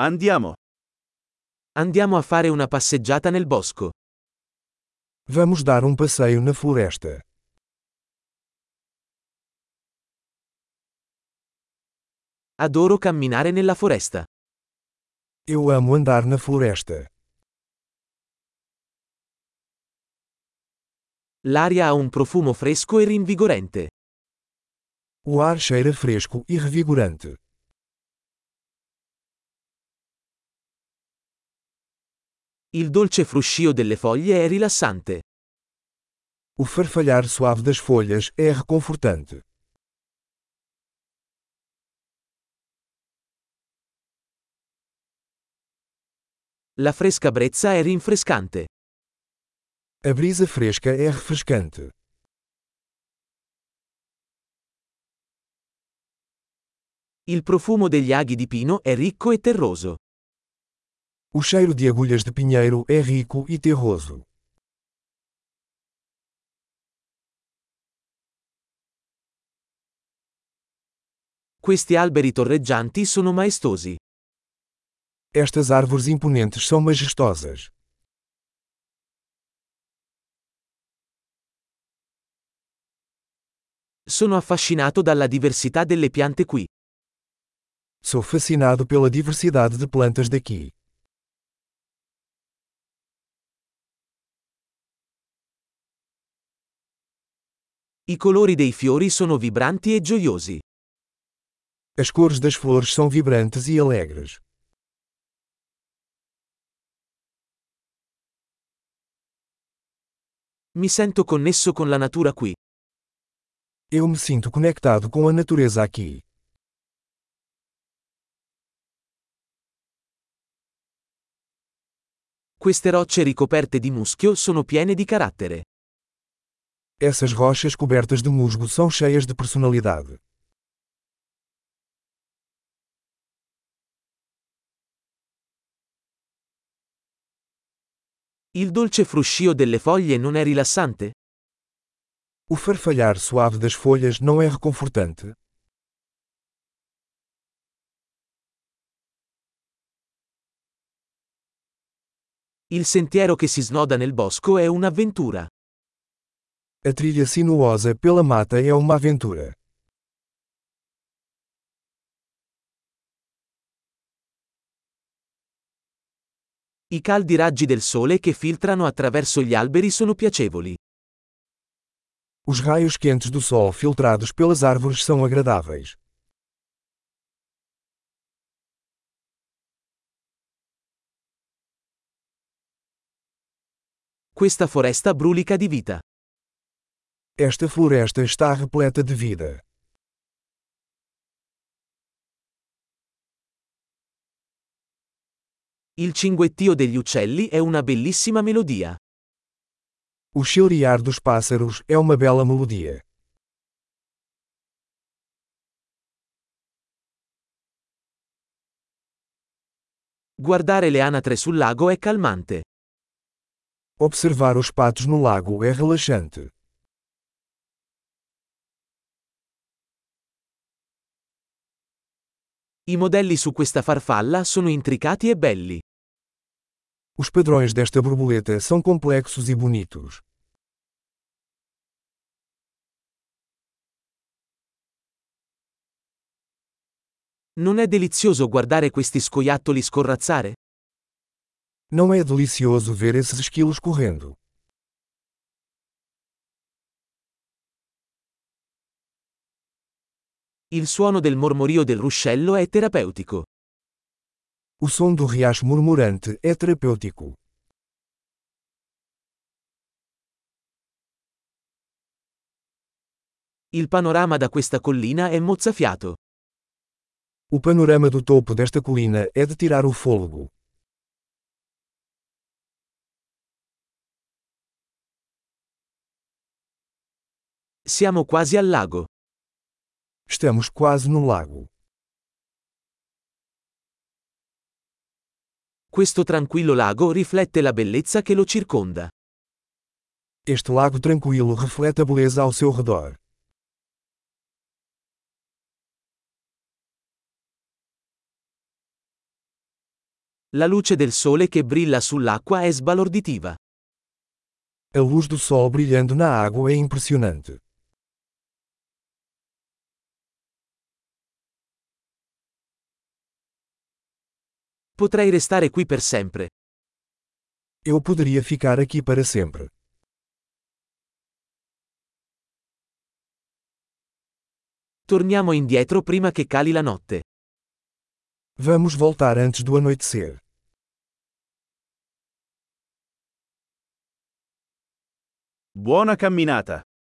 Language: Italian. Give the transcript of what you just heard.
Andiamo. Andiamo a fare una passeggiata nel bosco. Vamos dar um passeio na floresta. Adoro camminare nella foresta. Eu amo andar na floresta. L'aria ha un profumo fresco e rinvigorente. O ar cheira fresco e revigorante. Il dolce fruscio delle foglie è rilassante. O farfalhar suave das folhas é reconfortante. La fresca brezza è rinfrescante. A brisa fresca é refrescante. Il profumo degli aghi di pino è ricco e terroso. O cheiro de agulhas de pinheiro é rico e terroso. Questi alberi torreggianti sono maestosi. Estas árvores imponentes são majestosas. Sono affascinato dalla diversità delle piante qui. Sou fascinado pela diversidade de plantas daqui. I colori dei fiori sono vibranti e gioiosi. As cores das flores são vibrantes e alegres. Mi sento connesso con la natura qui. Eu me sinto conectado com a natureza aqui. Queste rocce ricoperte di muschio sono piene di carattere. Essas rochas cobertas de musgo são cheias de personalidade. Il dolce fruscio delle foglie non è rilassante? O farfalhar suave das folhas não é reconfortante? Il sentiero che si snoda nel bosco è un'avventura. A trilha sinuosa pela mata é uma aventura. I caldi raggi del sole che filtrano attraverso gli alberi sono piacevoli. Os raios quentes do sol filtrados pelas árvores são agradáveis. Questa foresta brulica di vita. Esta floresta está repleta de vida. Il cinguettio degli uccelli è una bellissima melodia. O chilrear dos pássaros é uma bela melodia. Guardare le anatre sul lago è calmante. Observar os patos no lago é relaxante. I modelli su questa farfalla sono intricati e belli. Os padrões desta borboleta são complexos e bonitos. Non è delizioso guardare questi scoiattoli scorrazzare? Não é delicioso ver esses esquilos correndo. Il suono del mormorio del ruscello è terapeutico. O som do riacho murmurante é terapêutico. Il panorama da questa collina è mozzafiato. O panorama do topo desta colina é de tirar o fôlego. Siamo quasi al lago. Estamos quase no lago. Questo tranquillo lago riflette la bellezza che lo circonda. Este lago tranquilo reflete a beleza ao seu redor. La luce del sole che brilla sull'acqua è sbalorditiva. A luz do sol brilhando na água é impressionante. Potrei restare qui per sempre. Eu poderia ficar aqui para sempre. Torniamo indietro prima che cali la notte. Vamos voltar antes do anoitecer. Buona camminata!